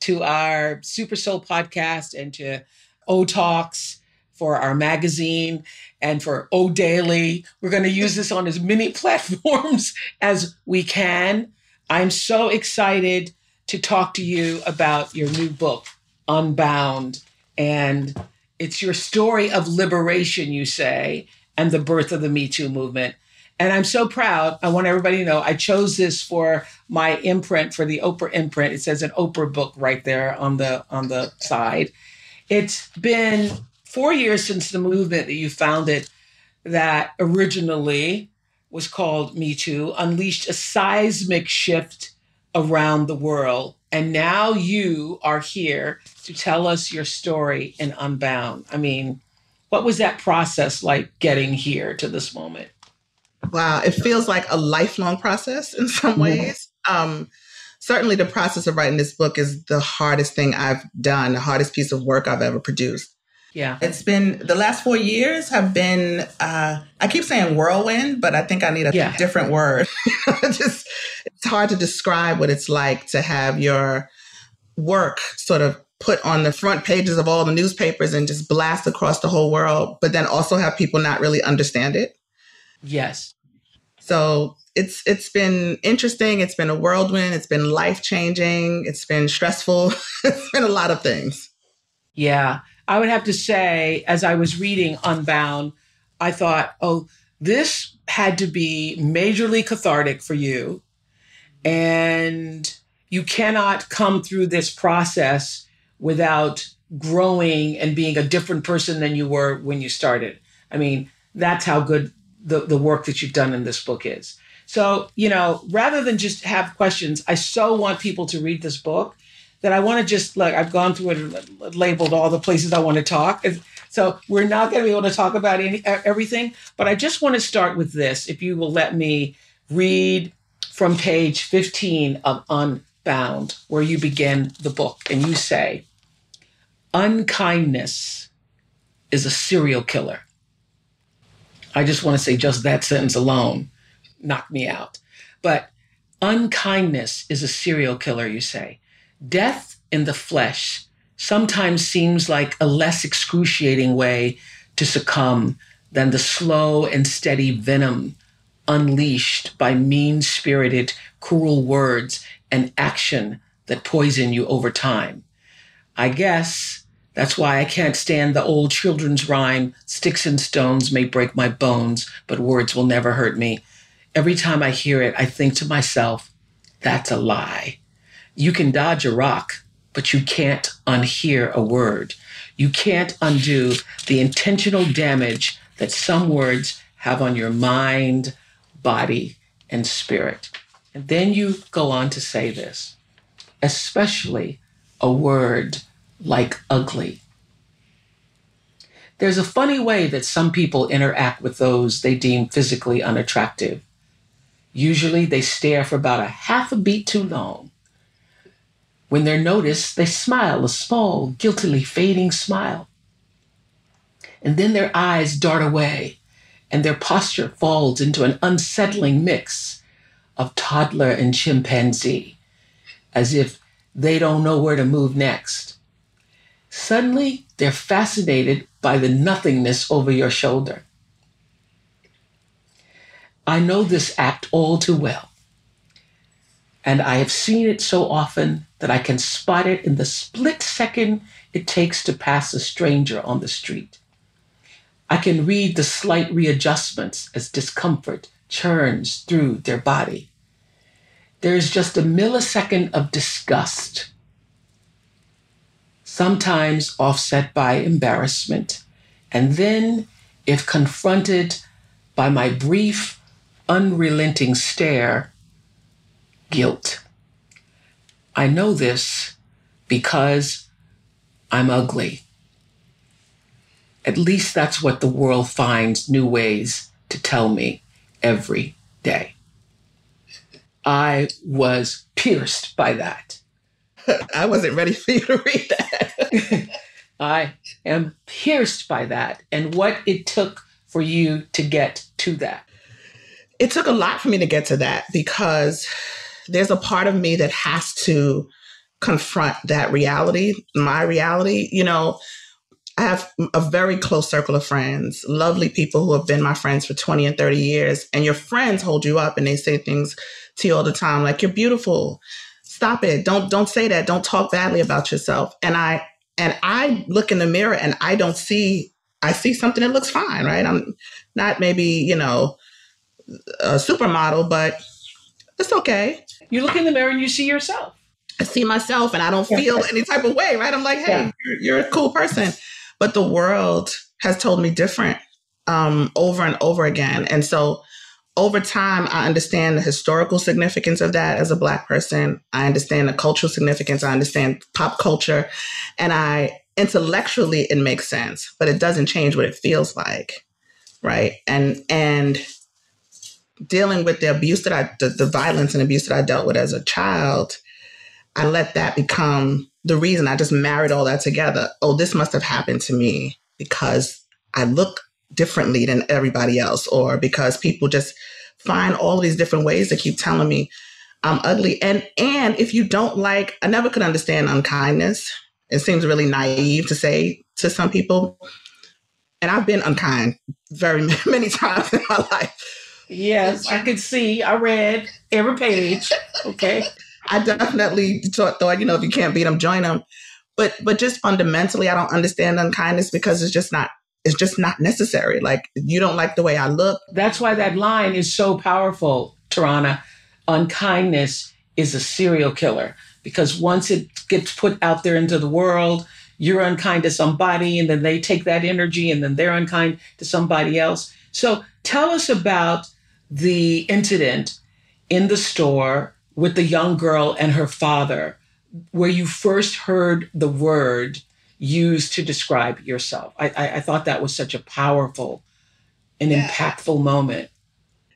to our Super Soul podcast and to O Talks for our magazine and for O Daily. We're going to use this on as many platforms as we can. I'm so excited to talk to you about your new book, Unbound. And it's your story of liberation, you say, and the birth of the Me Too movement. And I'm so proud. I want everybody to know I chose this for my imprint for the Oprah imprint. It says an Oprah book right there on the on the side. It's been four years since the movement that you founded that originally was called Me Too unleashed a seismic shift around the world. And now you are here to tell us your story in Unbound. I mean, what was that process like getting here to this moment? Wow, it feels like a lifelong process in some ways. Um, certainly, the process of writing this book is the hardest thing I've done, the hardest piece of work I've ever produced. Yeah. It's been the last four years have been, uh, I keep saying whirlwind, but I think I need a yeah. different word. Just, it's hard to describe what it's like to have your work sort of put on the front pages of all the newspapers and just blast across the whole world, but then also have people not really understand it. Yes. So it's it's been interesting. It's been a whirlwind. It's been life changing. It's been stressful. it's been a lot of things. Yeah, I would have to say, as I was reading Unbound, I thought, oh, this had to be majorly cathartic for you, and you cannot come through this process without growing and being a different person than you were when you started. I mean, that's how good the, the work that you've done in this book is. So, you know, rather than just have questions, I so want people to read this book that I want to just like, I've gone through it and labeled all the places I want to talk. So we're not going to be able to talk about any, everything, but I just want to start with this. If you will let me read from page 15 of Unbound, where you begin the book, and you say, Unkindness is a serial killer. I just want to say just that sentence alone knocked me out. But unkindness is a serial killer, you say. Death in the flesh sometimes seems like a less excruciating way to succumb than the slow and steady venom unleashed by mean spirited, cruel words and action that poison you over time. I guess that's why I can't stand the old children's rhyme sticks and stones may break my bones, but words will never hurt me. Every time I hear it, I think to myself, that's a lie. You can dodge a rock, but you can't unhear a word. You can't undo the intentional damage that some words have on your mind, body, and spirit. And then you go on to say this, especially a word like ugly. There's a funny way that some people interact with those they deem physically unattractive. Usually they stare for about a half a beat too long. When they're noticed, they smile a small, guiltily fading smile. And then their eyes dart away, and their posture falls into an unsettling mix of toddler and chimpanzee, as if they don't know where to move next. Suddenly, they're fascinated by the nothingness over your shoulder. I know this act all too well. And I have seen it so often that I can spot it in the split second it takes to pass a stranger on the street. I can read the slight readjustments as discomfort churns through their body. There is just a millisecond of disgust sometimes offset by embarrassment. And then, if confronted by my brief, unrelenting stare, guilt. I know this because I'm ugly. At least that's what the world finds new ways to tell me every day. I was pierced by that. I wasn't ready for you to read that. I am pierced by that and what it took for you to get to that. It took a lot for me to get to that because there's a part of me that has to confront that reality, my reality. You know, I have a very close circle of friends, lovely people who have been my friends for 20 and 30 years. And your friends hold you up and they say things to you all the time like, you're beautiful. Stop it. Don't don't say that. Don't talk badly about yourself. And I and I look in the mirror and I don't see I see something that looks fine, right? I'm not maybe, you know, a supermodel, but it's okay. You look in the mirror and you see yourself. I see myself and I don't feel any type of way, right? I'm like, hey, yeah. you're, you're, a cool person. But the world has told me different um, over and over again. And so over time, I understand the historical significance of that as a Black person. I understand the cultural significance. I understand pop culture. And I intellectually, it makes sense, but it doesn't change what it feels like. Right. And, and, dealing with the abuse that I, the, the violence and abuse that I dealt with as a child, I let that become the reason I just married all that together. Oh, this must have happened to me because I look differently than everybody else, or mm-hmm. because people just find all these different ways to keep telling me I'm ugly. And and if you don't like, I never could understand unkindness. It seems really naive to say to some people. And I've been unkind very many times in my life. Yes, I could see. I read every page. Okay. I definitely thought, thought, you know, if you can't beat them, join them. But but just fundamentally, I don't understand unkindness because it's just not it's just not necessary. Like you don't like the way I look. That's why that line is so powerful, Tarana. Unkindness is a serial killer because once it gets put out there into the world, you're unkind to somebody, and then they take that energy, and then they're unkind to somebody else. So tell us about the incident in the store with the young girl and her father, where you first heard the word used to describe yourself. I, I, I thought that was such a powerful and yeah. impactful moment.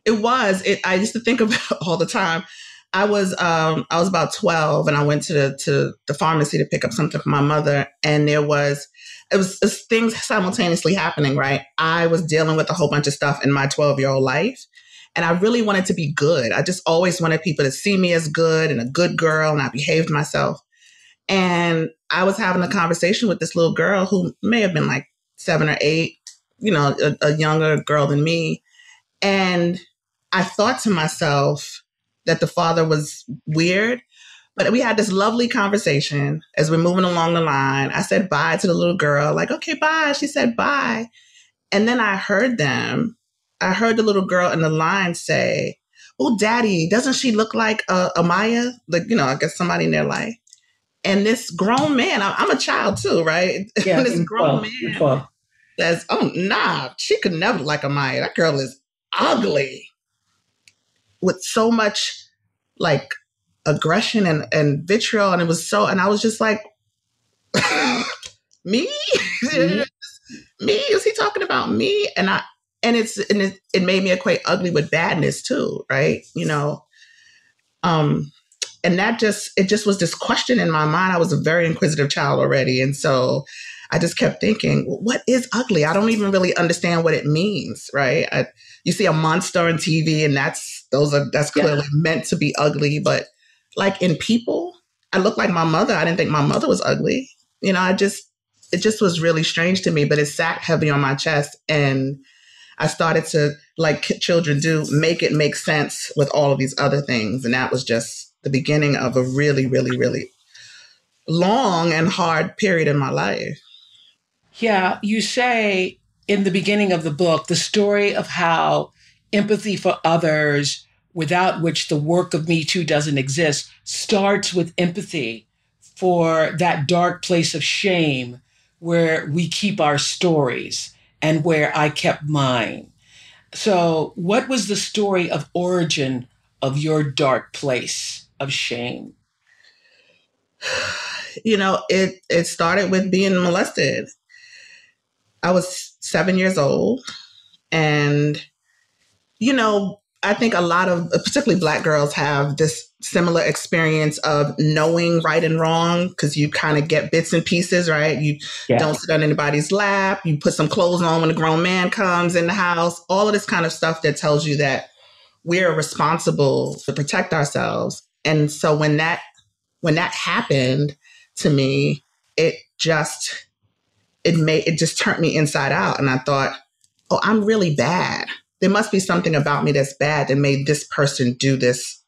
It was. It, I used to think about all the time. I was um, I was about twelve, and I went to the to the pharmacy to pick up something for my mother, and there was it was, it was things simultaneously happening. Right, I was dealing with a whole bunch of stuff in my twelve year old life, and I really wanted to be good. I just always wanted people to see me as good and a good girl, and I behaved myself. And I was having a conversation with this little girl who may have been like seven or eight, you know, a, a younger girl than me. And I thought to myself that the father was weird. But we had this lovely conversation as we're moving along the line. I said bye to the little girl, like, okay, bye. She said bye. And then I heard them I heard the little girl in the line say, "Oh, daddy, doesn't she look like uh, Amaya? Like, you know, I guess somebody in their life." And this grown man, I, am a child too, right? Yeah, this grown man says, "Oh, nah, she could never like Amaya. That girl is ugly." With so much like aggression and, and vitriol, and it was so, and I was just like, "Me, mm-hmm. me? Is he talking about me?" And I and it's and it, it made me equate ugly with badness too, right? You know, um, and that just it just was this question in my mind. I was a very inquisitive child already, and so I just kept thinking, what is ugly? I don't even really understand what it means, right? I, you see a monster on TV, and that's those are that's clearly yeah. meant to be ugly, but like in people, I look like my mother. I didn't think my mother was ugly. You know, I just it just was really strange to me, but it sat heavy on my chest and I started to, like children do, make it make sense with all of these other things. And that was just the beginning of a really, really, really long and hard period in my life. Yeah, you say in the beginning of the book the story of how empathy for others, without which the work of Me Too doesn't exist, starts with empathy for that dark place of shame where we keep our stories and where I kept mine. So, what was the story of origin of your dark place of shame? You know, it it started with being molested. I was seven years old. And, you know, I think a lot of, particularly Black girls, have this similar experience of knowing right and wrong because you kind of get bits and pieces, right? You yeah. don't sit on anybody's lap. You put some clothes on when a grown man comes in the house. All of this kind of stuff that tells you that we're responsible to protect ourselves. And so when that when that happened to me, it just it made it just turned me inside out, and I thought, oh, I'm really bad there must be something about me that's bad that made this person do this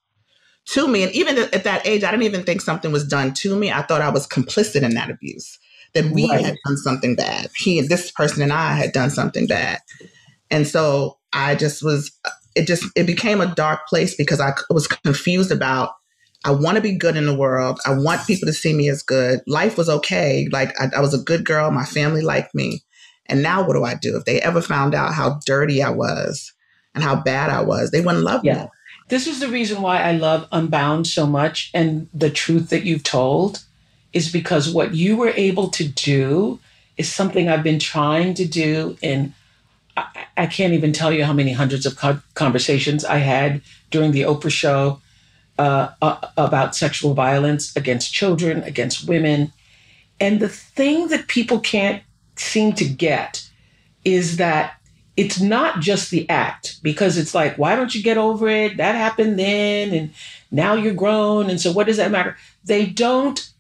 to me. And even at that age, I didn't even think something was done to me. I thought I was complicit in that abuse, that we right. had done something bad. He and this person and I had done something bad. And so I just was, it just, it became a dark place because I was confused about, I want to be good in the world. I want people to see me as good. Life was okay. Like I, I was a good girl. My family liked me. And now what do I do? If they ever found out how dirty I was and how bad I was, they wouldn't love yeah. me. This is the reason why I love Unbound so much and the truth that you've told is because what you were able to do is something I've been trying to do I, I can't even tell you how many hundreds of conversations I had during the Oprah show uh, uh, about sexual violence against children, against women. And the thing that people can't seem to get is that it's not just the act because it's like, why don't you get over it? That happened then, and now you're grown. And so, what does that matter? They don't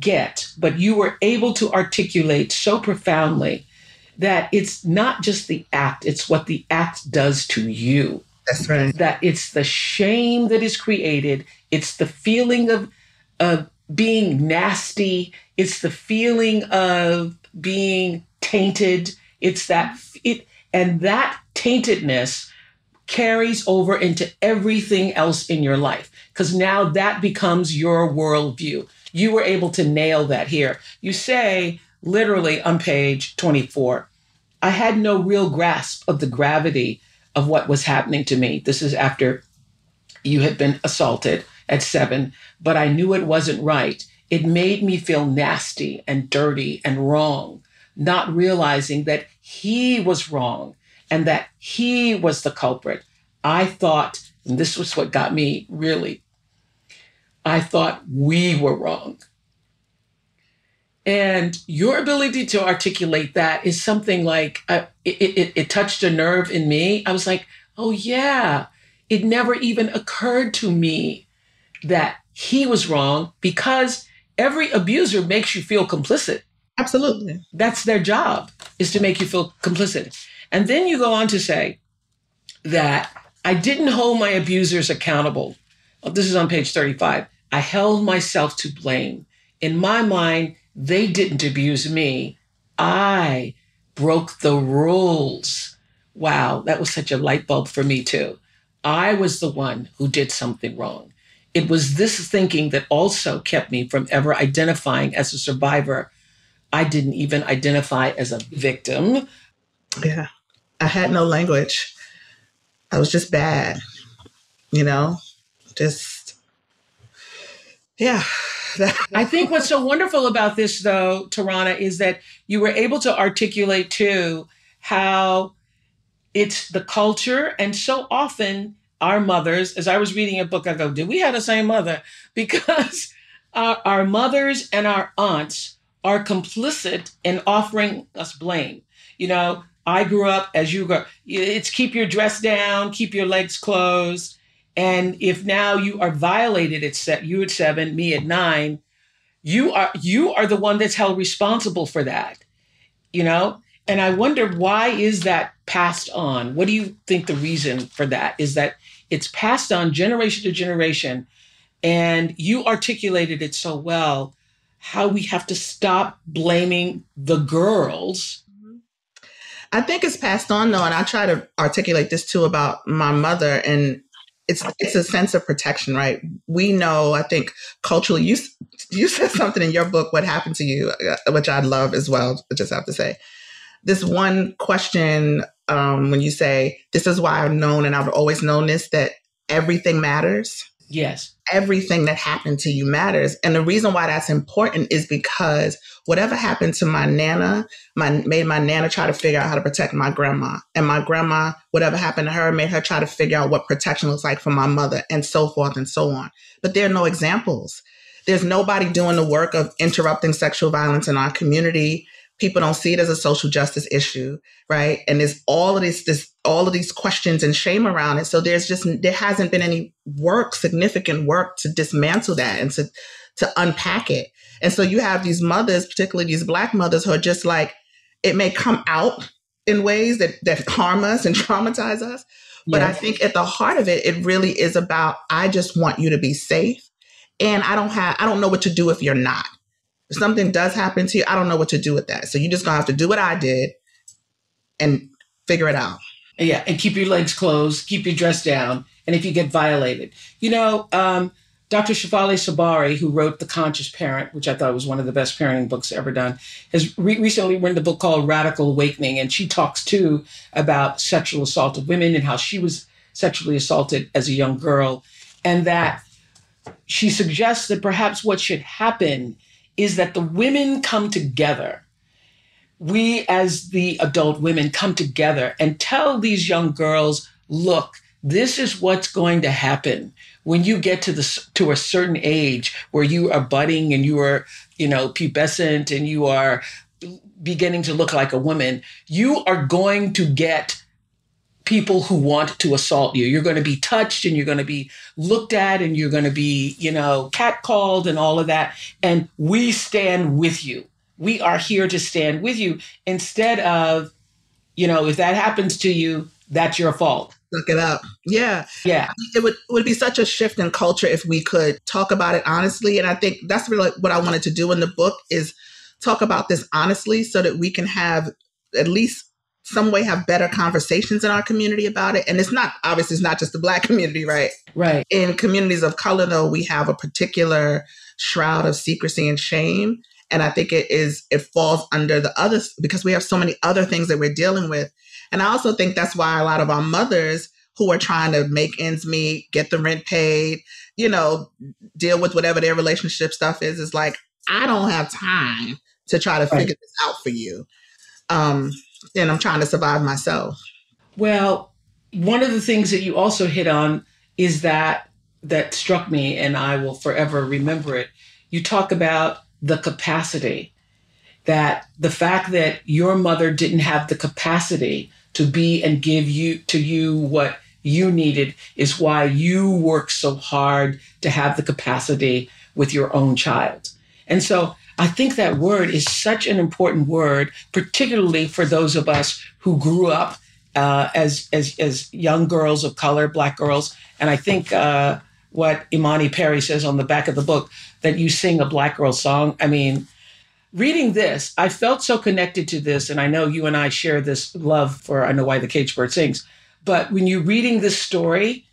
get, but you were able to articulate so profoundly that it's not just the act, it's what the act does to you. That's right. That it's the shame that is created, it's the feeling of, of being nasty, it's the feeling of being tainted. It's that it and that taintedness carries over into everything else in your life because now that becomes your worldview. You were able to nail that here. You say literally on page 24, I had no real grasp of the gravity of what was happening to me. This is after you had been assaulted at seven, but I knew it wasn't right. It made me feel nasty and dirty and wrong, not realizing that he was wrong and that he was the culprit. I thought, and this was what got me really, I thought we were wrong. And your ability to articulate that is something like uh, it, it, it touched a nerve in me. I was like, oh, yeah, it never even occurred to me that he was wrong because every abuser makes you feel complicit. Absolutely. That's their job, is to make you feel complicit. And then you go on to say that I didn't hold my abusers accountable. This is on page 35. I held myself to blame. In my mind, they didn't abuse me. I broke the rules. Wow, that was such a light bulb for me, too. I was the one who did something wrong. It was this thinking that also kept me from ever identifying as a survivor. I didn't even identify as a victim. Yeah. I had no language. I was just bad, you know, just, yeah. I think what's so wonderful about this, though, Tarana, is that you were able to articulate too how it's the culture. And so often our mothers, as I was reading a book, I go, did we have the same mother? Because our, our mothers and our aunts are complicit in offering us blame. You know, I grew up as you go, it's keep your dress down, keep your legs closed. And if now you are violated at set, you at seven, me at nine, you are you are the one that's held responsible for that. You know? And I wonder why is that passed on? What do you think the reason for that is that it's passed on generation to generation. And you articulated it so well how we have to stop blaming the girls. Mm-hmm. I think it's passed on though, and I try to articulate this too about my mother and it's it's a sense of protection, right? We know, I think culturally, you you said something in your book, "What Happened to You," uh, which I love as well. I just have to say, this one question um, when you say, This is why I've known and I've always known this, that everything matters. Yes. Everything that happened to you matters. And the reason why that's important is because whatever happened to my nana, my made my nana try to figure out how to protect my grandma. And my grandma, whatever happened to her, made her try to figure out what protection looks like for my mother, and so forth and so on. But there are no examples. There's nobody doing the work of interrupting sexual violence in our community people don't see it as a social justice issue, right? And there's all of this, this, all of these questions and shame around it. So there's just there hasn't been any work, significant work to dismantle that and to to unpack it. And so you have these mothers, particularly these black mothers, who are just like, it may come out in ways that that harm us and traumatize us. But yes. I think at the heart of it, it really is about I just want you to be safe. And I don't have I don't know what to do if you're not if something does happen to you, I don't know what to do with that. So you just gonna have to do what I did and figure it out. Yeah, and keep your legs closed, keep your dress down, and if you get violated, you know, um, Dr. Shefali Tsabary, who wrote The Conscious Parent, which I thought was one of the best parenting books ever done, has re- recently written a book called Radical Awakening, and she talks too about sexual assault of women and how she was sexually assaulted as a young girl, and that she suggests that perhaps what should happen is that the women come together. We, as the adult women, come together and tell these young girls, look, this is what's going to happen when you get to the to a certain age where you are budding and you are you know pubescent and you are beginning to look like a woman you are going to get people who want to assault you. You're going to be touched and you're going to be looked at and you're going to be, you know, catcalled and all of that. And we stand with you. We are here to stand with you instead of, you know, if that happens to you, that's your fault. Look it up. Yeah. Yeah. It would, would be such a shift in culture if we could talk about it honestly. And I think that's really what I wanted to do in the book is talk about this honestly so that we can have at least some way have better conversations in our community about it. And it's not obviously it's not just the black community, right? Right. In communities of color though, we have a particular shroud of secrecy and shame. And I think it is it falls under the others because we have so many other things that we're dealing with. And I also think that's why a lot of our mothers who are trying to make ends meet, get the rent paid, you know, deal with whatever their relationship stuff is, is like, I don't have time to try to right. figure this out for you. Um, and I'm trying to survive myself. Well, one of the things that you also hit on is that that struck me and I will forever remember it. You talk about the capacity that the fact that your mother didn't have the capacity to be and give you to you what you needed is why you work so hard to have the capacity with your own child. And so I think that word is such an important word, particularly for those of us who grew up uh, as, as, as young girls of color, black girls. And I think uh, what Imani Perry says on the back of the book that you sing a black girl song. I mean, reading this, I felt so connected to this, and I know you and I share this love for I know why the caged bird sings. But when you're reading this story,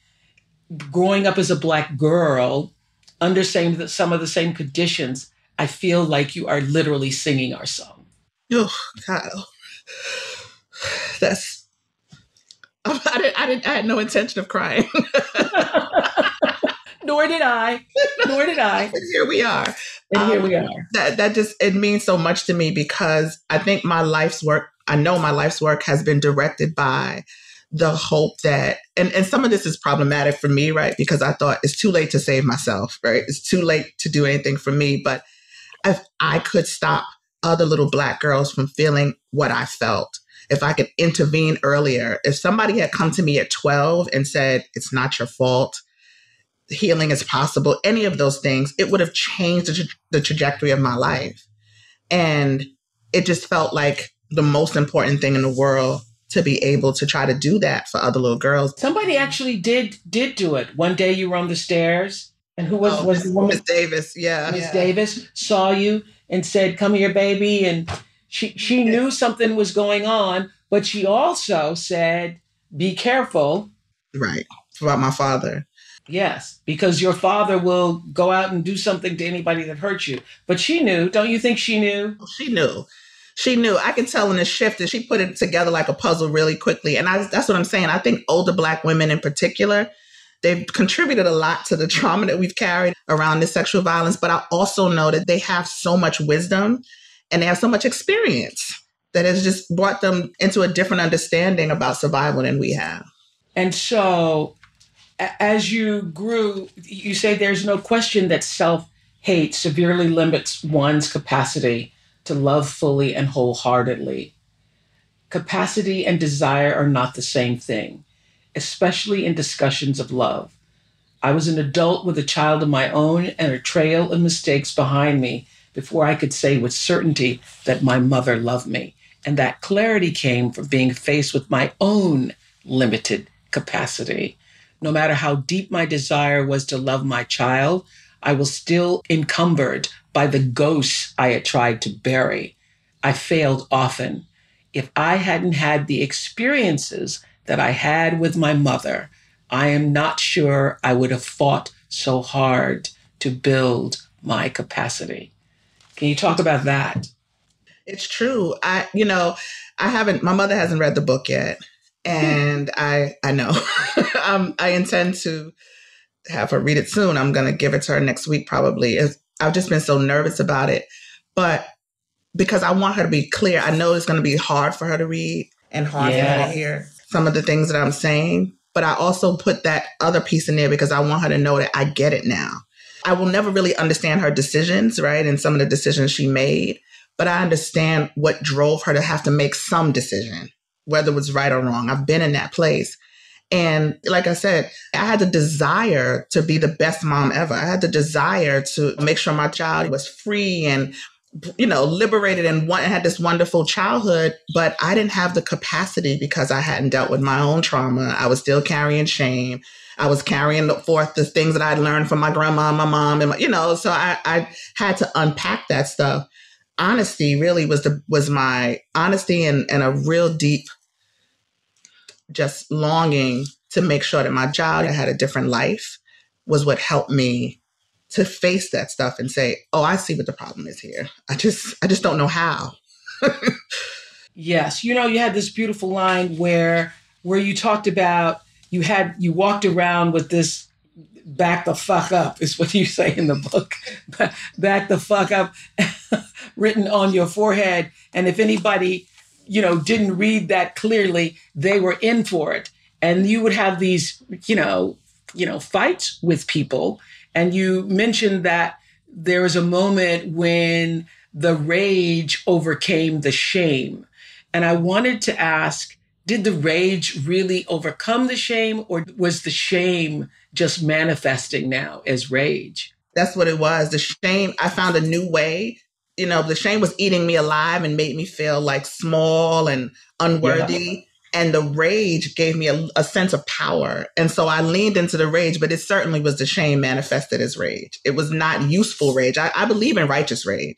growing up as a black girl, understanding that some of the same conditions, I feel like you are literally singing our song. Oh, Kyle. That's. I, didn't, I, didn't, I had no intention of crying. Nor did I. Nor did I. And here we are. And um, here we are. That, that just, it means so much to me because I think my life's work, I know my life's work has been directed by the hope that and, and some of this is problematic for me right because i thought it's too late to save myself right it's too late to do anything for me but if I could stop other little black girls from feeling what I felt, if I could intervene earlier, if somebody had come to me at 12 and said, it's not your fault, healing is possible, any of those things, it would have changed the, tra- the trajectory of my life. And it just felt like the most important thing in the world to be able to try to do that for other little girls. Somebody actually did did do it. One day you were on the stairs and who was oh, was the woman? Miss Davis, yeah. Miss yeah. Davis saw you and said, "Come here, baby," and she she yeah. knew something was going on, but she also said, "Be careful." Right about my father. Yes, because your father will go out and do something to anybody that hurts you. But she knew. Don't you think she knew? Oh, she knew. She knew. I can tell in the shift that she put it together like a puzzle really quickly. And I, that's what I'm saying. I think older black women in particular they've contributed a lot to the trauma that we've carried around this sexual violence. But I also know that they have so much wisdom and they have so much experience that has just brought them into a different understanding about survival than we have. And so, as you grew, you say there's no question that self hate severely limits one's capacity to love fully and wholeheartedly. Capacity and desire are not the same thing, especially in discussions of love. I was an adult with a child of my own and a trail of mistakes behind me before I could say with certainty that my mother loved me. And that clarity came from being faced with my own limited capacity. No matter how deep my desire was to love my child, I was still encumbered by the ghosts I had tried to bury. I failed often. If I hadn't had the experiences that I had with my mother, I am not sure I would have fought so hard to build my capacity. Can you talk about that? It's true. I, you know, I haven't, my mother hasn't read the book yet. And I, I know, um, I intend to have her read it soon. I'm going to give it to her next week, probably. I've just been so nervous about it. But because I want her to be clear, I know it's going to be hard for her to read and hard yeah. for her to hear some of the things that I'm saying. But I also put that other piece in there because I want her to know that I get it now. I will never really understand her decisions, right? And some of the decisions she made, but I understand what drove her to have to make some decision, whether it was right or wrong. I've been in that place. And like I said, I had the desire to be the best mom ever. I had the desire to make sure my child was free and you know, liberated and had this wonderful childhood, but I didn't have the capacity because I hadn't dealt with my own trauma. I was still carrying shame. I was carrying forth the things that I'd learned from my grandma, my mom, and my, you know, so I, I had to unpack that stuff. Honesty really was the was my honesty and, and a real deep just longing to make sure that my child had a different life was what helped me to face that stuff and say, "Oh, I see what the problem is here. I just I just don't know how." yes, you know, you had this beautiful line where where you talked about you had you walked around with this back the fuck up is what you say in the book back the fuck up written on your forehead and if anybody you know didn't read that clearly they were in for it and you would have these you know you know fights with people and you mentioned that there was a moment when the rage overcame the shame. And i wanted to ask did the rage really overcome the shame or was the shame just manifesting now as rage? That's what it was. The shame i found a new way. You know the shame was eating me alive and made me feel like small and unworthy. Yeah. And the rage gave me a, a, sense of power and so i leaned into the rage but it certainly was the shame manifested as rage it was not useful rage i, I believe in righteous rage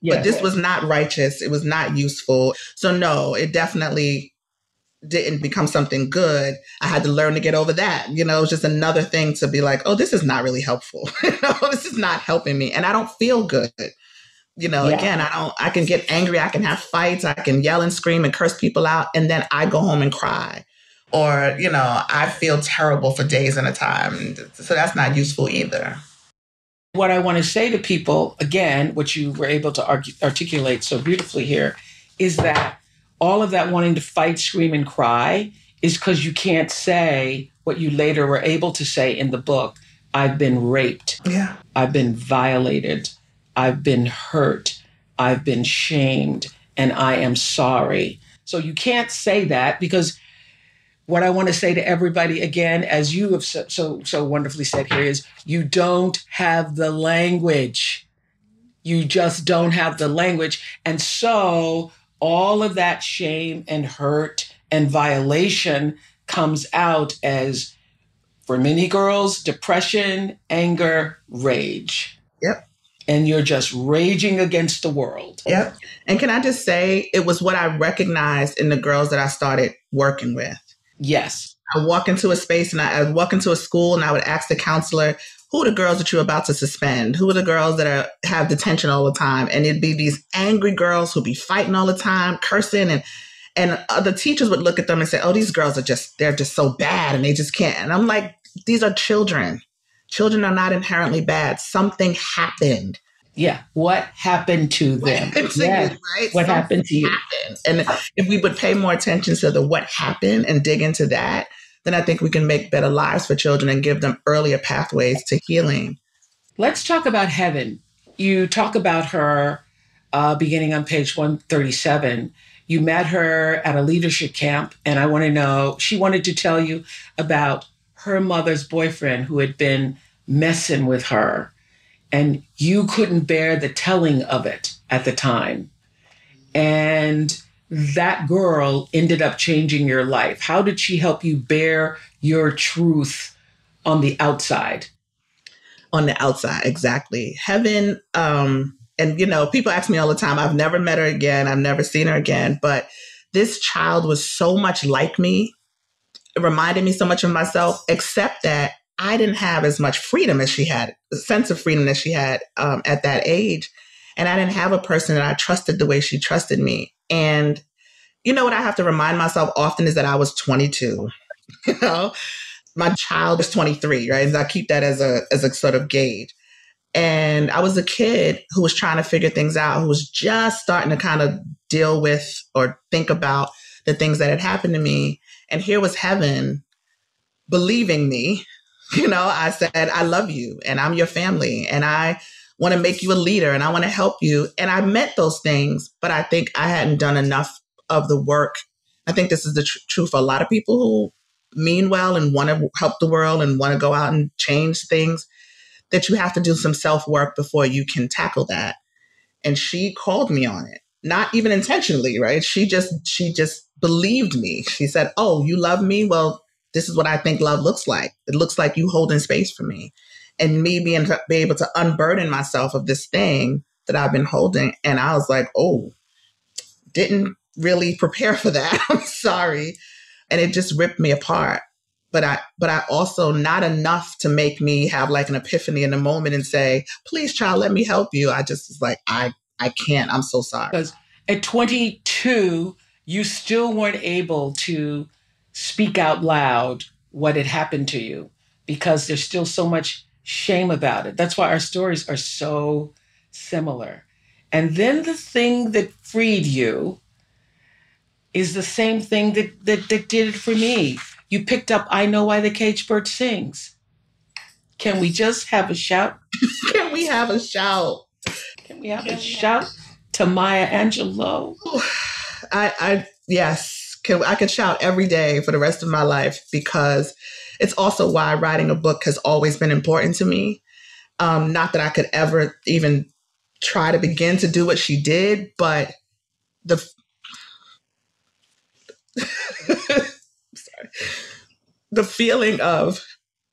yeah, but this was not righteous it was not useful so no it definitely didn't become something good, I had to learn to get over that. You know, it was just another thing to be like, oh, this is not really helpful. you know, this is not helping me. And I don't feel good. You know, yeah. again, I don't, I can get angry. I can have fights. I can yell and scream and curse people out. And then I go home and cry. Or, you know, I feel terrible for days at a time. So that's not useful either. What I want to say to people, again, what you were able to articulate so beautifully here, is that all of that wanting to fight, scream, and cry is because you can't say what you later were able to say in the book. I've been raped. Yeah. I've been violated. I've been hurt. I've been shamed. And I am sorry. So you can't say that because what I want to say to everybody again, as you have so, so, so wonderfully said here, is you don't have the language. You just don't have the language. And so all of that shame and hurt and violation comes out as for many girls depression anger rage yep and you're just raging against the world yep and can i just say it was what i recognized in the girls that i started working with yes i walk into a space and I, I walk into a school and i would ask the counselor who are the girls that you're about to suspend? Who are the girls that are have detention all the time? And it'd be these angry girls who'd be fighting all the time, cursing and and the teachers would look at them and say, "Oh, these girls are just they're just so bad and they just can't." And I'm like, these are children. Children are not inherently bad. Something happened. Yeah. What happened to them? What happened to yeah. you, right? What Something happened to you? happened. And if we would pay more attention to the what happened and dig into that, then I think we can make better lives for children and give them earlier pathways to healing. Let's talk about heaven. You talk about her uh, beginning on page 137. You met her at a leadership camp, and I want to know she wanted to tell you about her mother's boyfriend who had been messing with her, and you couldn't bear the telling of it at the time. And that girl ended up changing your life. How did she help you bear your truth on the outside? On the outside, exactly. Heaven, um, and you know, people ask me all the time, I've never met her again, I've never seen her again, but this child was so much like me. It reminded me so much of myself, except that I didn't have as much freedom as she had, a sense of freedom that she had um, at that age. And I didn't have a person that I trusted the way she trusted me. And you know what I have to remind myself often is that I was 22. you know, my child is 23, right? And I keep that as a as a sort of gauge. And I was a kid who was trying to figure things out, who was just starting to kind of deal with or think about the things that had happened to me. And here was heaven believing me. You know, I said, I love you and I'm your family and I want to make you a leader and I want to help you. And I meant those things, but I think I hadn't done enough of the work. I think this is the tr- truth for a lot of people who mean well and want to help the world and want to go out and change things that you have to do some self work before you can tackle that. And she called me on it, not even intentionally, right? She just, she just believed me. She said, Oh, you love me? Well, this is what I think love looks like. It looks like you holding space for me and me being be able to unburden myself of this thing that I've been holding. And I was like, Oh, didn't really prepare for that. I'm sorry. And it just ripped me apart. But I but I also not enough to make me have like an epiphany in the moment and say, please, child, let me help you. I just was like, I I can't. I'm so sorry. Because at 22, you still weren't able to speak out loud what had happened to you because there's still so much shame about it. That's why our stories are so similar. And then the thing that freed you is the same thing that, that, that did it for me. You picked up I Know Why the Caged Bird Sings. Can we just have a shout? Can we have a shout? Can we have a shout to Maya Angelou? I, I yes, can, I could shout every day for the rest of my life because it's also why writing a book has always been important to me. Um, not that I could ever even try to begin to do what she did, but the sorry. The feeling of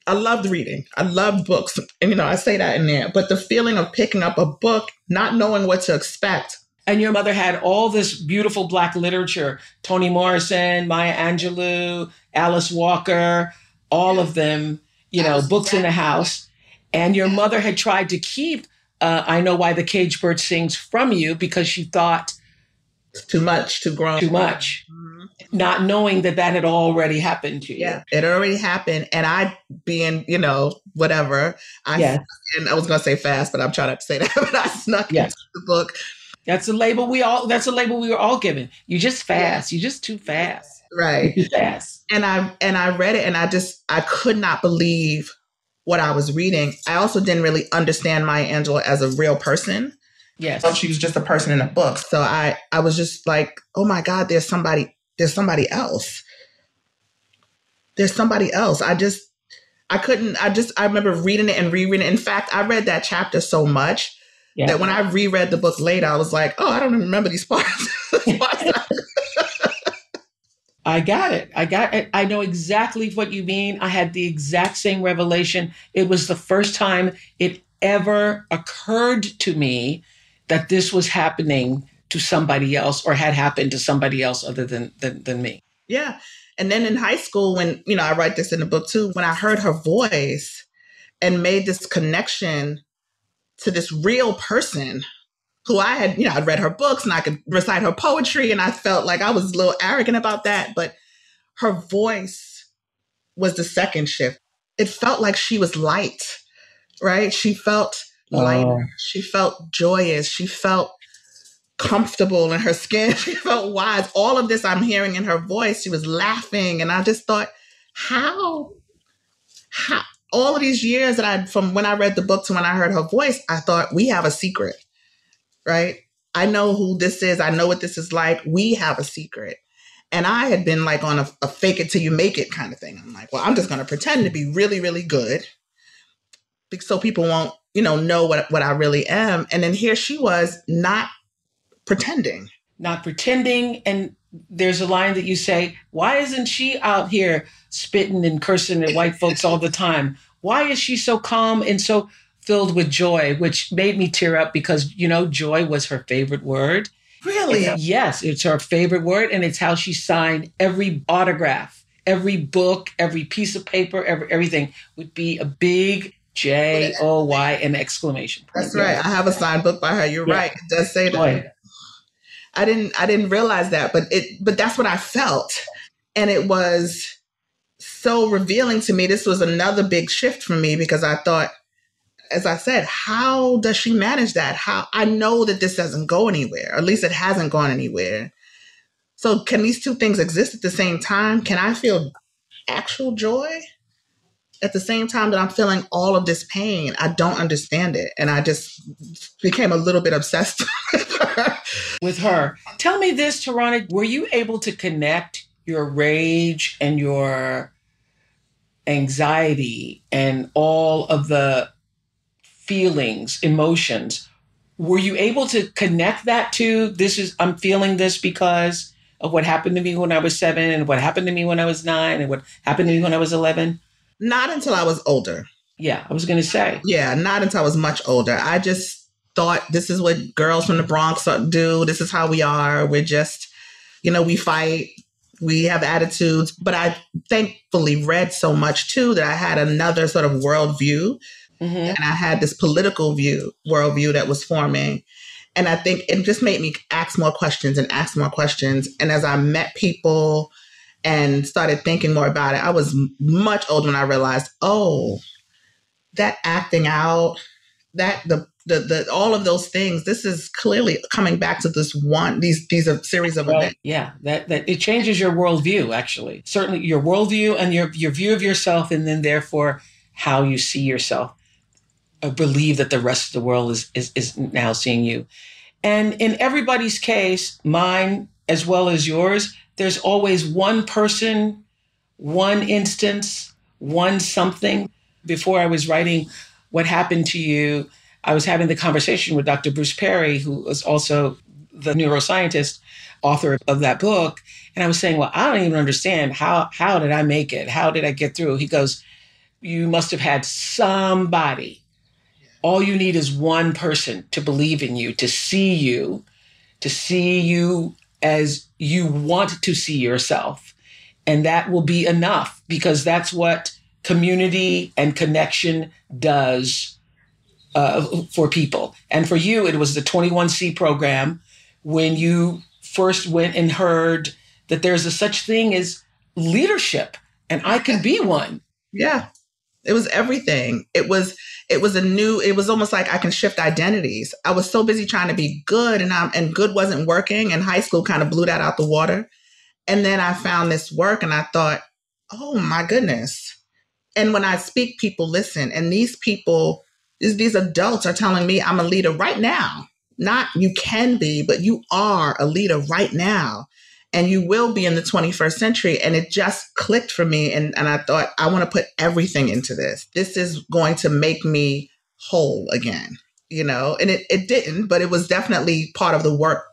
I loved reading. I loved books. And you know, I say that in there, but the feeling of picking up a book, not knowing what to expect. And your mother had all this beautiful black literature, Toni Morrison, Maya Angelou, Alice Walker, all of them, you know, books in the house. And your mother had tried to keep uh, I Know Why the Caged Bird Sings from you because she thought it's too much, too grown. Too much. Mm-hmm. Not knowing that that had already happened to you. Yeah, it already happened. And I, being, you know, whatever, I, yes. and I was going to say fast, but I'm trying not to say that, but I snuck yes. into the book. That's a label we all, that's a label we were all given. You just fast. You're just too fast. Right. Too fast. And I, and I read it and I just, I could not believe what I was reading. I also didn't really understand Maya Angelou as a real person. Yes. So she was just a person in a book. So I, I was just like, oh my God, there's somebody, there's somebody else. There's somebody else. I just, I couldn't, I just, I remember reading it and rereading it. In fact, I read that chapter so much yes. that when I reread the book later, I was like, oh, I don't even remember these parts. I got it. I got it. I know exactly what you mean. I had the exact same revelation. It was the first time it ever occurred to me that this was happening to somebody else or had happened to somebody else other than, than, than me. Yeah. And then in high school, when, you know, I write this in the book too, when I heard her voice and made this connection to this real person who I had, you know, I'd read her books and I could recite her poetry and I felt like I was a little arrogant about that. But her voice was the second shift. it felt like she was light, right? She felt light. Oh. She felt joyous. She felt comfortable in her skin. She felt wise. All of this I'm hearing in her voice. She was laughing. And I just thought, how, how, all of these years that I, from when I read the book to when I heard her voice, I thought, we have a secret, right? I know who this is. I know what this is like. We have a secret. And I had been like on a, a fake it till you make it kind of thing. I'm like, well, I'm just going to pretend to be really, really good so people won't, you know, know what, what I really am. And then here she was not pretending. Not pretending. And there's a line that you say, why isn't she out here spitting and cursing at white folks all the time? Why is she so calm and so filled with joy, which made me tear up because, you know, joy was her favorite word. Really? It's, yes, it's her favorite word. And it's how she signed every autograph, every book, every piece of paper, every, everything would be a big J O Y and exclamation point. That's right. I have a signed book by her. You're yeah. right. It does say that. I didn't I didn't realize that, but it but that's what I felt. And it was so revealing to me. This was another big shift for me because I thought, as I said, how does she manage that? How I know that this doesn't go anywhere, at least it hasn't gone anywhere. So can these two things exist at the same time? Can I feel actual joy at the same time that I'm feeling all of this pain? I don't understand it. And I just became a little bit obsessed with her. Tell me this, Tarana, were you able to connect your rage and your anxiety and all of the feelings, emotions, were you able to connect that to this is I'm feeling this because of what happened to me when I was 7 and what happened to me when I was 9 and what happened to me when I was 11? Not until I was older. Yeah, I was going to say. Yeah, not until I was much older. I just thought this is what girls from the Bronx do. This is how we are. We're just, you know, we fight, we have attitudes. But I thankfully read so much too that I had another sort of worldview. Mm-hmm. And I had this political view, worldview that was forming. And I think it just made me ask more questions and ask more questions. And as I met people and started thinking more about it, I was much older when I realized, oh, that acting out, that the the, the all of those things this is clearly coming back to this one these these are series of events. yeah that that it changes your worldview actually. Certainly your worldview and your your view of yourself and then therefore how you see yourself. Uh, believe that the rest of the world is, is is now seeing you. And in everybody's case mine as well as yours there's always one person one instance one something before i was writing what happened to you I was having the conversation with Dr. Bruce Perry, who was also the neuroscientist, author of that book. And I was saying, well, I don't even understand how how did I make it? How did I get through? He goes, you must have had somebody. All you need is one person to believe in you, to see you, to see you as you want to see yourself. And that will be enough because that's what community and connection does uh, for people. And for you, it was the 21C program when you first went and heard that there's a such thing as leadership and I can be one. Yeah. It was everything. It was it was a new it was almost like I can shift identities. I was so busy trying to be good and I'm and good wasn't working and high school kind of blew that out the water. And then I found this work and I thought, "Oh my goodness." And when I speak people listen and these people these adults are telling me I'm a leader right now. Not you can be, but you are a leader right now. And you will be in the 21st century. And it just clicked for me. And, and I thought, I want to put everything into this. This is going to make me whole again, you know? And it, it didn't, but it was definitely part of the work.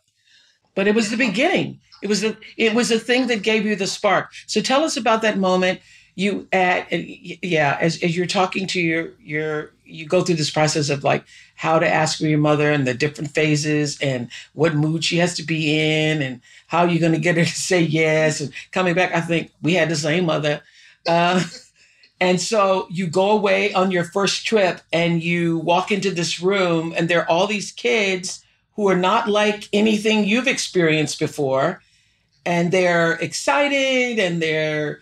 But it was the beginning. It was the it was the thing that gave you the spark. So tell us about that moment you at yeah as, as you're talking to your your you go through this process of like how to ask for your mother and the different phases and what mood she has to be in and how are you're going to get her to say yes and coming back i think we had the same mother uh, and so you go away on your first trip and you walk into this room and there are all these kids who are not like anything you've experienced before and they're excited and they're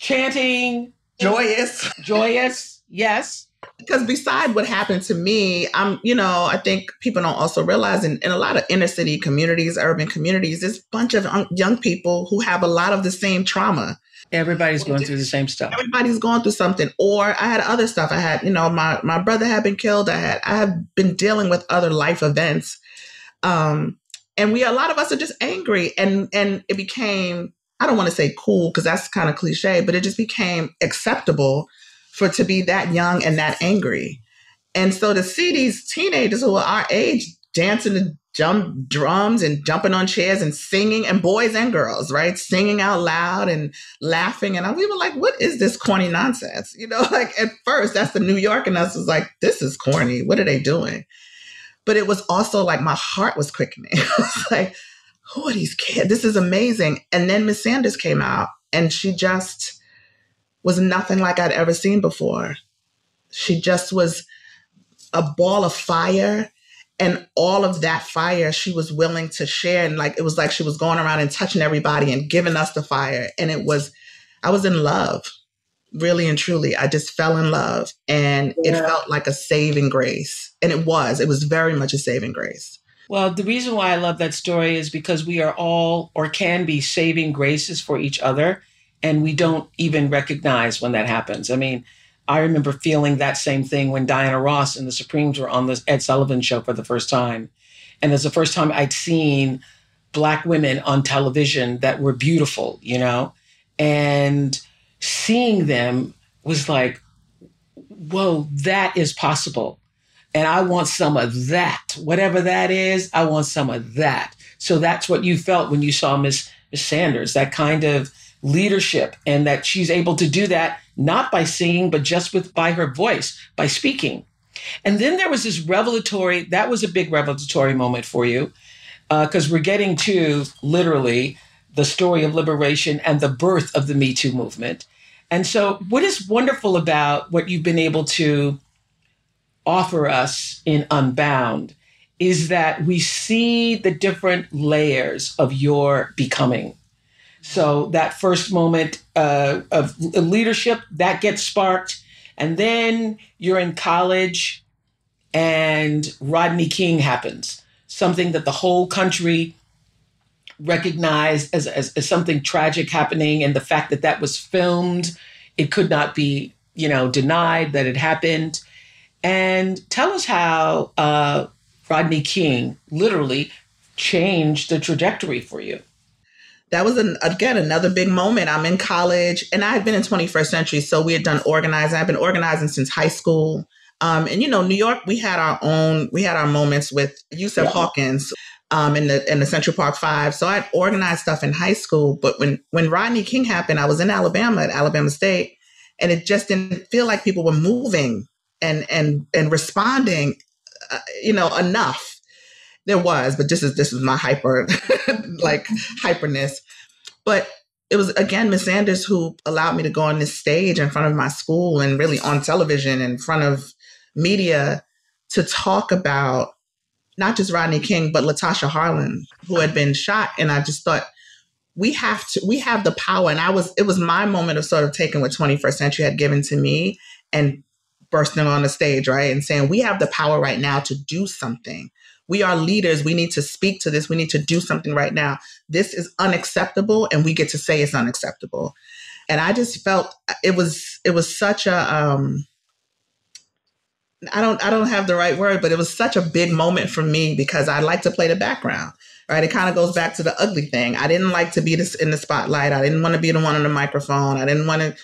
chanting joyous. Joyous, yes. Because beside what happened to me, I'm, you know, I think people don't also realize in, in a lot of inner city communities, urban communities, there's a bunch of young people who have a lot of the same trauma. Everybody's going through the same stuff. Everybody's going through something. Or I had other stuff. I had, you know, my my brother had been killed. I had I have been dealing with other life events. Um, and we a lot of us are just angry and and it became I don't want to say cool because that's kind of cliche, but it just became acceptable for to be that young and that angry. And so to see these teenagers who are our age dancing to jump drums and jumping on chairs and singing, and boys and girls, right? Singing out loud and laughing. And we were like, what is this corny nonsense? You know, like at first, that's the New York and us was like, this is corny. What are they doing? But it was also like my heart was quickening. I was like, who are these kids? This is amazing. And then Miss Sanders came out and she just was nothing like I'd ever seen before. She just was a ball of fire. And all of that fire she was willing to share. And like it was like she was going around and touching everybody and giving us the fire. And it was, I was in love, really and truly. I just fell in love. And yeah. it felt like a saving grace. And it was, it was very much a saving grace. Well, the reason why I love that story is because we are all or can be saving graces for each other, and we don't even recognize when that happens. I mean, I remember feeling that same thing when Diana Ross and the Supremes were on the Ed Sullivan show for the first time. And it's the first time I'd seen Black women on television that were beautiful, you know? And seeing them was like, whoa, that is possible and I want some of that. Whatever that is, I want some of that. So that's what you felt when you saw Miss Sanders, that kind of leadership, and that she's able to do that not by singing, but just with by her voice, by speaking. And then there was this revelatory, that was a big revelatory moment for you, because uh, we're getting to literally the story of liberation and the birth of the Me Too movement. And so, what is wonderful about what you've been able to offer us in Unbound is that we see the different layers of your becoming. So that first moment uh, of leadership that gets sparked, and then you're in college, and Rodney King happens, something that the whole country recognized as, as, as something tragic happening, and the fact that that was filmed, it could not be you know denied that it happened. And tell us how uh, Rodney King literally changed the trajectory for you. That was an, again another big moment. I'm in college, and I had been in 21st century, so we had done organizing. I've been organizing since high school. Um, and you know, New York, we had our own, we had our moments with Yusuf yeah. Hawkins um, in the in the Central Park Five. So I'd organized stuff in high school, but when when Rodney King happened, I was in Alabama at Alabama State, and it just didn't feel like people were moving and and and responding, uh, you know, enough. There was, but this is this is my hyper, like hyperness. But it was again Miss Sanders who allowed me to go on this stage in front of my school and really on television in front of media to talk about not just Rodney King but Latasha Harlins, who had been shot. And I just thought we have to we have the power. And I was it was my moment of sort of taking what 21st century had given to me and bursting on the stage, right? And saying, we have the power right now to do something. We are leaders. We need to speak to this. We need to do something right now. This is unacceptable, and we get to say it's unacceptable. And I just felt it was it was such a um, I don't I don't have the right word, but it was such a big moment for me because I like to play the background. Right. It kind of goes back to the ugly thing. I didn't like to be this in the spotlight. I didn't want to be the one on the microphone. I didn't want to,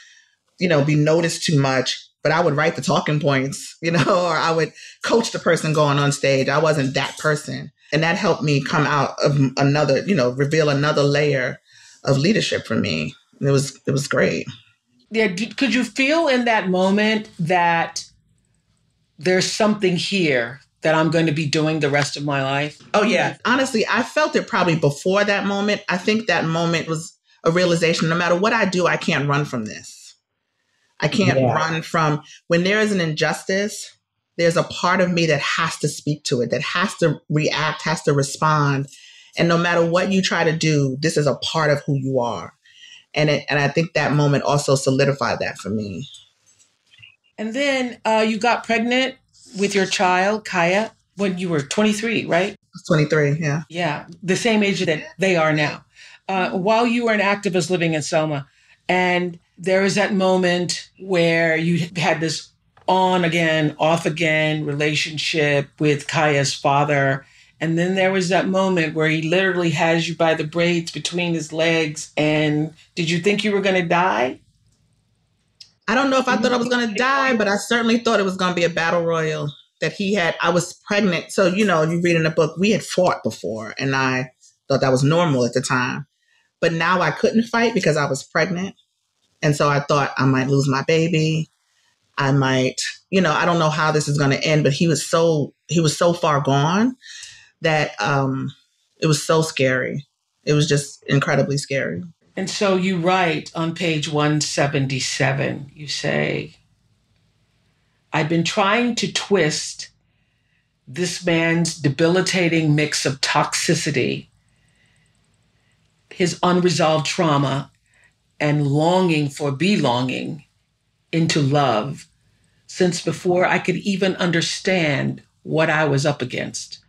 you know, be noticed too much but I would write the talking points, you know, or I would coach the person going on stage. I wasn't that person. And that helped me come out of another, you know, reveal another layer of leadership for me. It was it was great. Yeah, could you feel in that moment that there's something here that I'm going to be doing the rest of my life? Oh yeah. Honestly, I felt it probably before that moment. I think that moment was a realization no matter what I do, I can't run from this I can't yeah. run from when there is an injustice, there's a part of me that has to speak to it, that has to react, has to respond. And no matter what you try to do, this is a part of who you are. And it, and I think that moment also solidified that for me. And then uh, you got pregnant with your child, Kaia, when you were 23, right? 23, yeah. Yeah, the same age that they are now. Uh, while you were an activist living in Selma, and there was that moment where you had this on again, off again relationship with Kaia's father. And then there was that moment where he literally has you by the braids between his legs. And did you think you were going to die? I don't know if I thought I was going to die, but I certainly thought it was going to be a battle royal that he had. I was pregnant. So, you know, you read in the book, we had fought before, and I thought that was normal at the time. But now I couldn't fight because I was pregnant. And so I thought I might lose my baby. I might, you know, I don't know how this is going to end, but he was so, he was so far gone that um, it was so scary. It was just incredibly scary. And so you write on page 177, you say, I've been trying to twist this man's debilitating mix of toxicity, his unresolved trauma, and longing for belonging into love since before I could even understand what I was up against.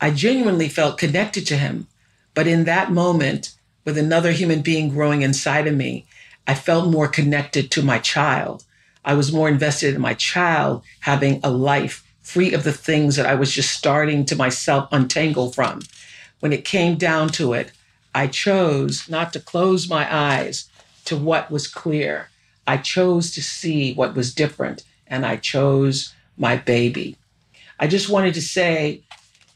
I genuinely felt connected to him, but in that moment, with another human being growing inside of me, I felt more connected to my child. I was more invested in my child having a life free of the things that I was just starting to myself untangle from. When it came down to it, I chose not to close my eyes to what was clear. I chose to see what was different, and I chose my baby. I just wanted to say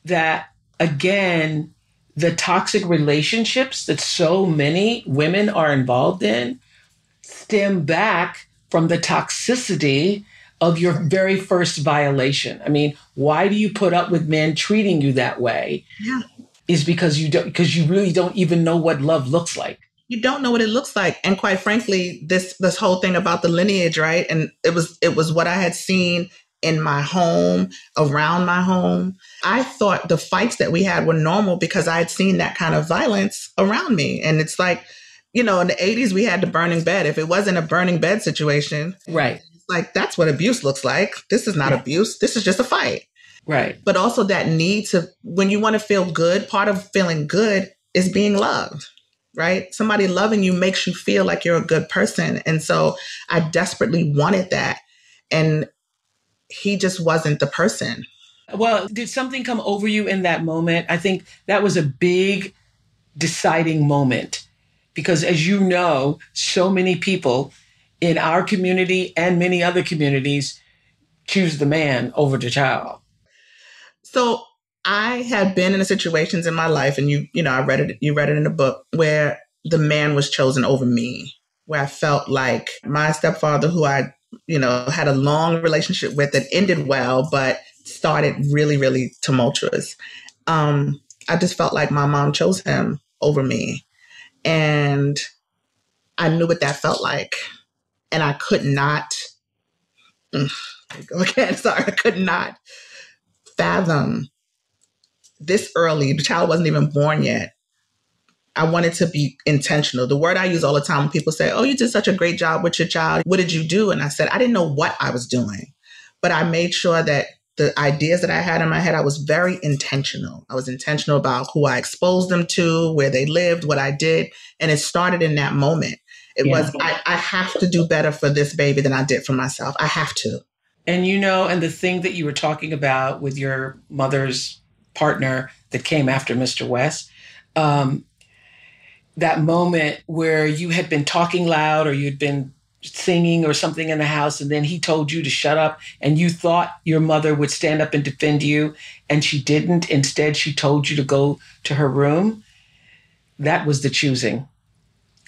that again, the toxic relationships that so many women are involved in stem back from the toxicity of your very first violation. I mean, why do you put up with men treating you that way? Yeah. Is because you don't because you really don't even know what love looks like. You don't know what it looks like. And quite frankly, this this whole thing about the lineage, right? And it was it was what I had seen in my home, around my home. I thought the fights that we had were normal because I had seen that kind of violence around me. And it's like, you know, in the 80s, we had the burning bed. If it wasn't a burning bed situation, right. like that's what abuse looks like. This is not yeah. abuse. This is just a fight. Right. But also that need to, when you want to feel good, part of feeling good is being loved right? Somebody loving you makes you feel like you're a good person. And so I desperately wanted that. And he just wasn't the person. Well, did something come over you in that moment? I think that was a big deciding moment because, as you know, so many people in our community and many other communities choose the man over the child. So I had been in situations in my life, and you, you know, I read it. You read it in the book where the man was chosen over me, where I felt like my stepfather, who I you know, had a long relationship with that ended well, but started really, really tumultuous. Um, I just felt like my mom chose him over me. And I knew what that felt like. And I could not, mm, go again, sorry, I could not fathom this early. The child wasn't even born yet. I wanted to be intentional. The word I use all the time when people say, Oh, you did such a great job with your child. What did you do? And I said, I didn't know what I was doing, but I made sure that the ideas that I had in my head, I was very intentional. I was intentional about who I exposed them to, where they lived, what I did. And it started in that moment. It yeah. was, I, I have to do better for this baby than I did for myself. I have to. And you know, and the thing that you were talking about with your mother's partner that came after Mr. West, um, that moment where you had been talking loud or you'd been singing or something in the house and then he told you to shut up and you thought your mother would stand up and defend you and she didn't. Instead she told you to go to her room. That was the choosing.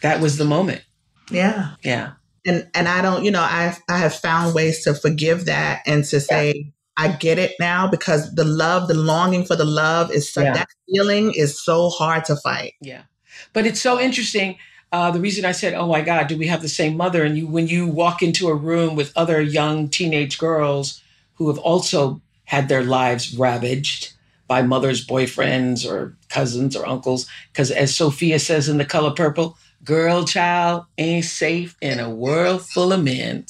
That was the moment. Yeah. Yeah and and i don't you know i i have found ways to forgive that and to say yeah. I get it now because the love, the longing for the love is so, yeah. that feeling is so hard to fight. Yeah. But it's so interesting. Uh, the reason I said, "Oh my God, do we have the same mother?" and you, when you walk into a room with other young teenage girls who have also had their lives ravaged by mothers, boyfriends, or cousins or uncles, because as Sofia says in *The Color Purple*, girl child ain't safe in a world full of men.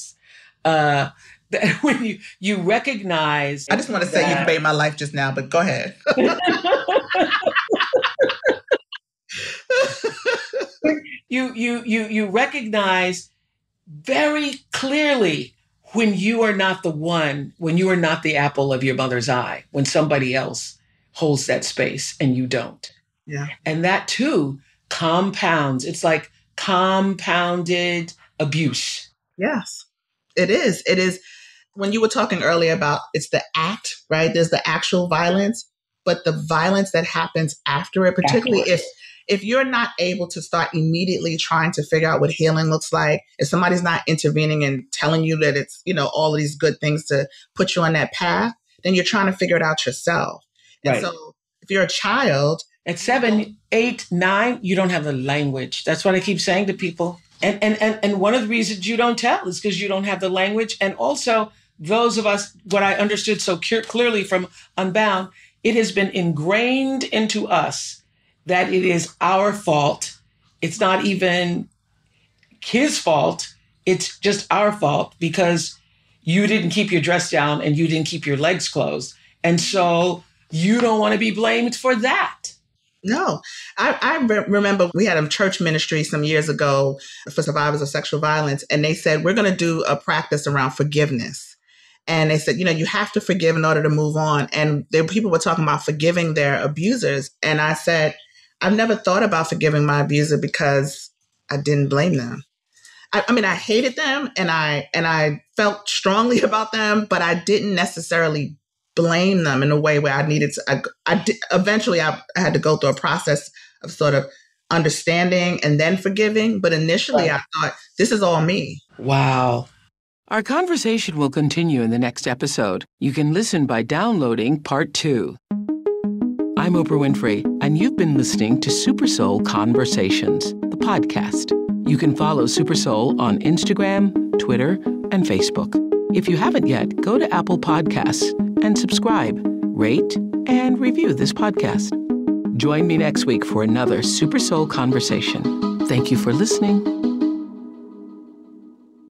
Uh, that when you you recognize, I just want to say you made my life just now, but go ahead. you you you you recognize very clearly when you are not the one, when you are not the apple of your mother's eye, when somebody else holds that space and you don't. Yeah. And that too compounds. It's like compounded abuse. Yes, it is. It is. When you were talking earlier about it's the act, right? There's the actual violence, but the violence that happens after it, particularly Afterwards. if if you're not able to start immediately trying to figure out what healing looks like, if somebody's not intervening and telling you that it's, you know, all of these good things to put you on that path, then you're trying to figure it out yourself. Right. So if you're a child, at seven, eight, nine, you don't have the language. That's what I keep saying to people. And and and, and one of the reasons you don't tell is because you don't have the language. And also, those of us, what I understood so clearly from Unbound, it has been ingrained into us that it is our fault. It's not even his fault. It's just our fault because you didn't keep your dress down and you didn't keep your legs closed. And so you don't want to be blamed for that. No, I, I re- remember we had a church ministry some years ago for survivors of sexual violence, and they said, We're going to do a practice around forgiveness. And they said, You know, you have to forgive in order to move on. And people were talking about forgiving their abusers. And I said, I've never thought about forgiving my abuser because I didn't blame them. I, I mean, I hated them and I and I felt strongly about them, but I didn't necessarily blame them in a way where I needed to. I, I did, eventually I, I, had to go through a process of sort of understanding and then forgiving. But initially, right. I thought this is all me. Wow. Our conversation will continue in the next episode. You can listen by downloading part two. I'm Oprah Winfrey, and you've been listening to Super Soul Conversations, the podcast. You can follow Super Soul on Instagram, Twitter, and Facebook. If you haven't yet, go to Apple Podcasts and subscribe, rate, and review this podcast. Join me next week for another Super Soul Conversation. Thank you for listening.